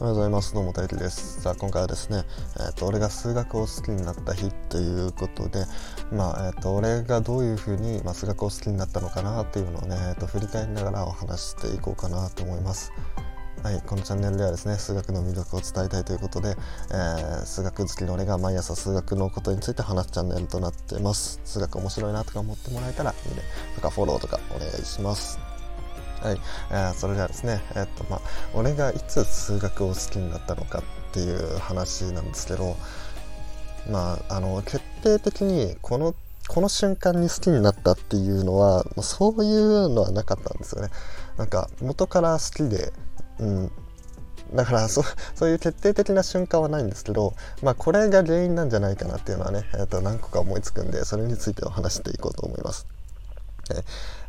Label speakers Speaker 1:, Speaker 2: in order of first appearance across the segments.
Speaker 1: おはようございます。どうも、大輝です。さあ、今回はですね、えっ、ー、と、俺が数学を好きになった日ということで、まあ、えっ、ー、と、俺がどういうふうに、まあ、数学を好きになったのかなっていうのをね、えっ、ー、と、振り返りながらお話していこうかなと思います。はい、このチャンネルではですね数学の魅力を伝えたいということで、えー、数学好きの俺が毎朝数学のことについて話すチャンネルとなってます数学面白いなとか思ってもらえたらいいねとかフォローとかお願いしますはい、えー、それではですね、え、っとまあ、俺がいつ数学を好きになったのかっていう話なんですけど、まあ、あの決定的にこのこの瞬間に好きになったっていうのはそういうのはなかったんですよね。なんか元から好きで、うん、だからそそういう決定的な瞬間はないんですけど、まあ、これが原因なんじゃないかなっていうのはね、えー、と何個か思いつくんでそれについてお話していこうと思います。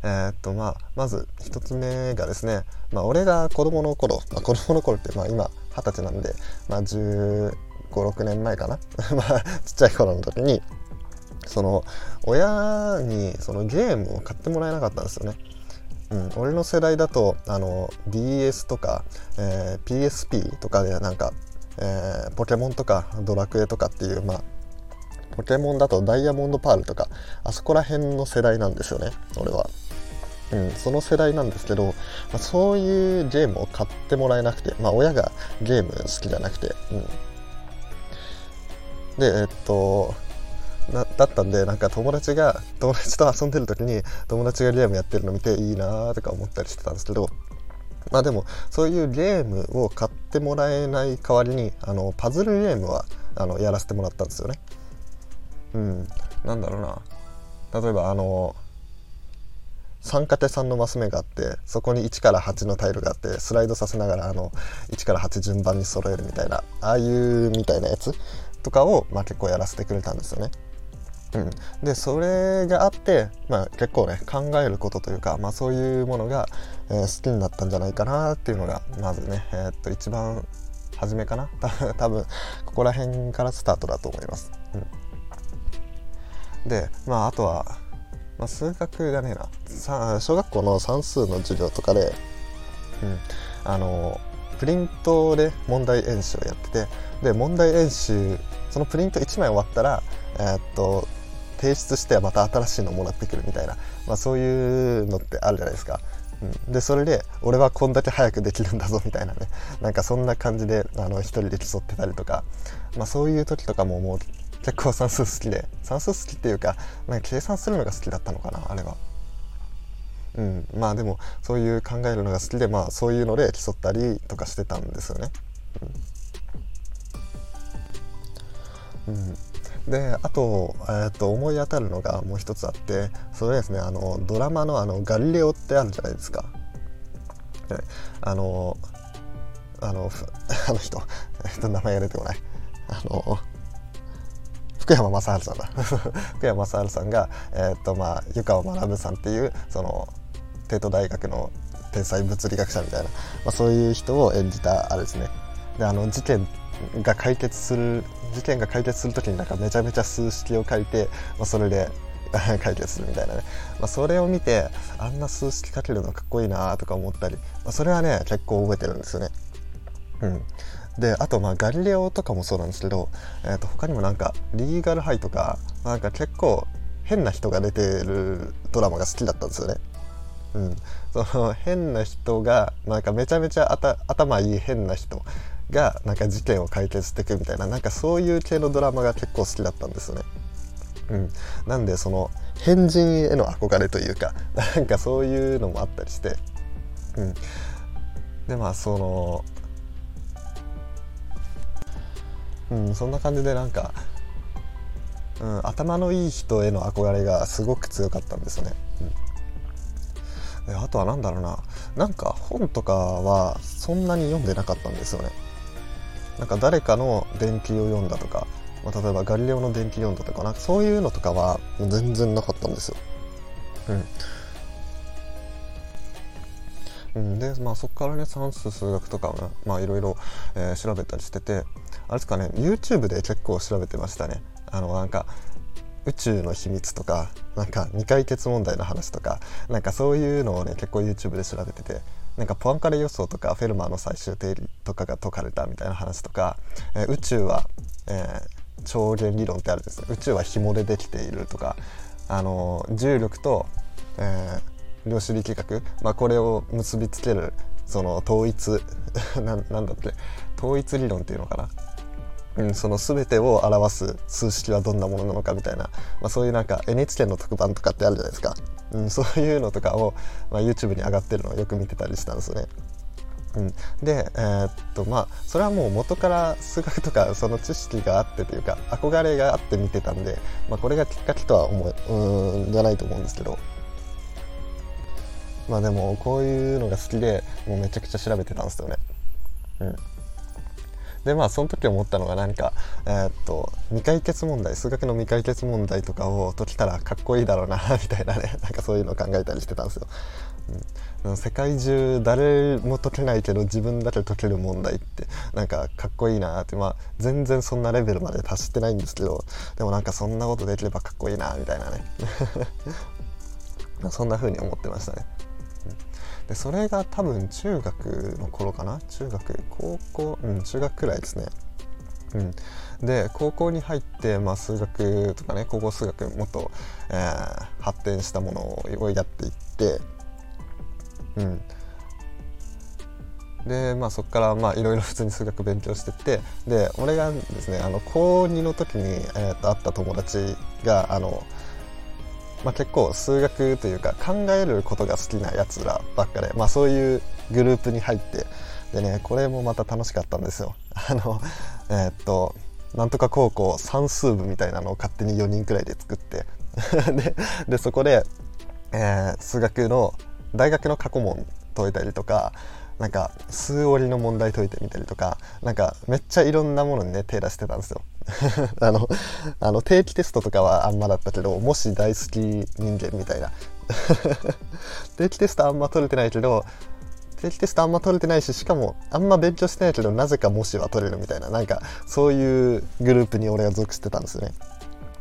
Speaker 1: えー、っとまあ、まず1つ目がですね、まあ、俺が子供の頃、まあ、子供の頃って、まあ、今二十歳なんで、まあ、1 5 6年前かな？まあちっちゃい頃の時にその親にそのゲームを買ってもらえなかったんですよね。うん、俺の世代だとあの DS とか、えー、PSP とかでなんか、えー、ポケモンとかドラクエとかっていう、まあ、ポケモンだとダイヤモンドパールとかあそこら辺の世代なんですよね俺は。うん、その世代なんですけど、まあ、そういうゲームを買ってもらえなくて、まあ、親がゲーム好きじゃなくて、うん、でえっとだったんでなんか友達が友達と遊んでる時に友達がゲームやってるの見ていいなとか思ったりしてたんですけどまあでもそういうゲームを買ってもらえない代わりにあのパズルゲームはあのやらせてもらったんですよね。うん、なんだろうな。例えばあの 3×3 のマス目があってそこに1から8のタイルがあってスライドさせながらあの1から8順番に揃えるみたいなああいうみたいなやつとかを、まあ、結構やらせてくれたんですよね。うん、でそれがあって、まあ、結構ね考えることというか、まあ、そういうものが、えー、好きになったんじゃないかなっていうのがまずね、えー、っと一番初めかな。多分ここら辺からスタートだと思います。うん。でまああとは、まあ、数学がねえな小学校の算数の授業とかで、うん、あのプリントで問題演習をやっててで問題演習そのプリント1枚終わったら、えー、っと提出してまた新しいのをもらってくるみたいな、まあ、そういうのってあるじゃないですか。うん、でそれで俺はこんだけ早くできるんだぞみたいなねなんかそんな感じであの一人で競ってたりとか、まあ、そういう時とかももう結構算数好きで算数好きっていうかなんか計算するのが好きだったのかなあれは。うん、まあでもそういう考えるのが好きでまあそういうので競ったりとかしてたんですよね。うん、うんであと,、えー、と思い当たるのがもう一つあってそれですねあのドラマのあの「ガリレオ」ってあるじゃないですか。あのあの あの人、えっと、名前が出てこない。あの福山雅治さんだ。福山雅治さんが、えー、っとまあ、湯川学さんっていうその帝都大学の天才物理学者みたいな、まあ、そういう人を演じたあれですね。であの事件が解決する事件が解決する時になんかめちゃめちゃ数式を書いて、まあ、それで 解決するみたいなね、まあ、それを見てあんな数式書けるのかっこいいなとか思ったり、まあ、それはね結構覚えてるんですよね。うん、であとまあガリレオとかもそうなんですけど、えー、と他にもなんかリーガルハイとかなんか結構変な人が出てるドラマが好きだったんですよね。うん、その変な人がなんかめちゃめちゃ頭いい変な人がなんか事件を解決していくみたいななんかそういう系のドラマが結構好きだったんですよね。うん、なんでその変人への憧れというかなんかそういうのもあったりして、うん、でまあそのうん、そんな感じでなんか、うん、頭のいい人への憧れがすごく強かったんですよね。うん、あとは何だろうななんか本とかはそんなに読んでなかったんですよね。なんか誰かの伝記を読んだとか、まあ、例えばガリレオの伝記読んだとかなんかそういうのとかは全然なかったんですよ。うん、で、まあ、そこからね算数数学とかをね、まあ、いろいろ、調べたりしててあれですかね YouTube で結構調べてましたね。あのなんか宇宙の秘密とかなんか未解決問題の話とかなんかそういうのをね結構 YouTube で調べててなんかポアンカレ予想とかフェルマーの最終定理とかが解かれたみたいな話とか、えー、宇宙は、えー、超弦理論ってあるんですね。宇宙は紐でできているとか、あの重力と、えー、量子力学、まあ、これを結びつけるその統一 なんだって統一理論っていうのかな？うん、その全てを表す数式はどんなものなのかみたいな、まあ、そういうなんか NHK の特番とかってあるじゃないですか、うん、そういうのとかを、まあ、YouTube に上がってるのをよく見てたりしたんですね。うん、で、えー、っとまあそれはもう元から数学とかその知識があってというか憧れがあって見てたんで、まあ、これがきっかけとは思うんじゃないと思うんですけど。まあでもこういうのが好きでもうめちゃくちゃ調べてたんですよね。うんでまあその時思ったのが何か、えー、っと未解決問題数学の未解決問題とかを解けたらかっこいいだろうな みたいなねなんかそういうのを考えたりしてたんですよ。うん、世界中誰も解けないけど自分だけ解ける問題ってなんかかっこいいなってまあ全然そんなレベルまで達してないんですけどでもなんかそんなことできればかっこいいなみたいなね そんな風に思ってましたね。でそれが多分中学の頃かな？中学高校うん中学くらいですね。うん、で高校に入って、まあ、数学とかね高校数学もっと、えー、発展したものをやっていって、うん、でまあそこからまあいろいろ普通に数学勉強してってで俺がですねあの高2の時に、えー、と会った友達があのまあ、結構数学というか考えることが好きなやつらばっかで、まあ、そういうグループに入ってでねこれもまた楽しかったんですよ。あのえー、っとなんとか高校算数部みたいなのを勝手に4人くらいで作って でそこで、えー、数学の大学の過去問解いたりとかなんか数折りの問題解いてみたりとかなんかめっちゃいろんなものにね手出してたんですよ あのあの定期テストとかはあんまだったけどもし大好き人間みたいな 定期テストあんま取れてないけど定期テストあんま取れてないししかもあんま勉強してないけどなぜか模試は取れるみたいななんかそういうグループに俺は属してたんですよね。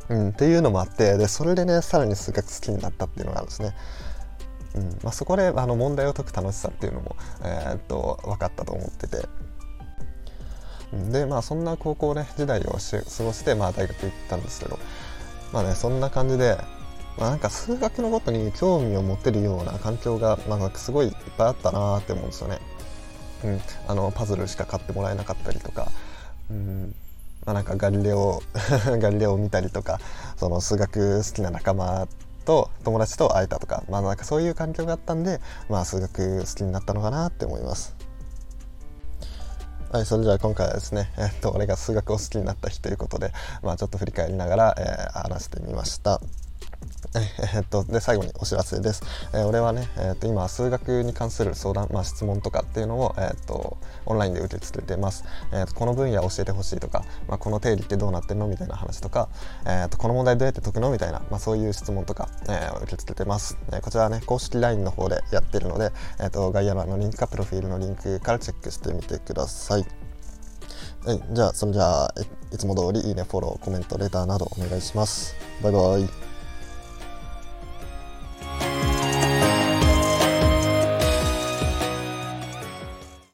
Speaker 1: うん、っていうのもあってでそれでねさらに数学好きになったっていうのがあるんですね。うんまあ、そこであの問題を解く楽しさっていうのも、えー、っと分かったと思ってて。でまあそんな高校ね時代を過ごして、まあ、大学行ったんですけどまあねそんな感じで、まあ、なんか数学のことに興味を持てるような環境が、まあ、すごいいっぱいあったなって思うんですよね。うん、あのパズルしか買ってもらえなかったりとか、うんまあ、なんかガリレオ ガリレオを見たりとかその数学好きな仲間と友達と会えたとか,、まあ、なんかそういう環境があったんで、まあ、数学好きになったのかなって思います。はい、それじゃあ今回はですね、えっと、俺が数学を好きになった日ということで、まあ、ちょっと振り返りながら、えー、話してみました。え、っとで最後にお知らせです。えー、俺はね、えー、っと今数学に関する相談、まあ、質問とかっていうのを、えっとオンラインで受け付けてます。えっとこの分野教えてほしいとか、まあ、この定理ってどうなってんのみたいな話とか、えっとこの問題どうやって解くのみたいな、まあ、そういう質問とか、え受け付けてます。えこちらはね公式 LINE の方でやってるので、えっと概要欄のリンクかプロフィールのリンクからチェックしてみてください。はい、じゃあそれじゃあいつも通りいいねフォローコメントレターなどお願いします。バイバイ。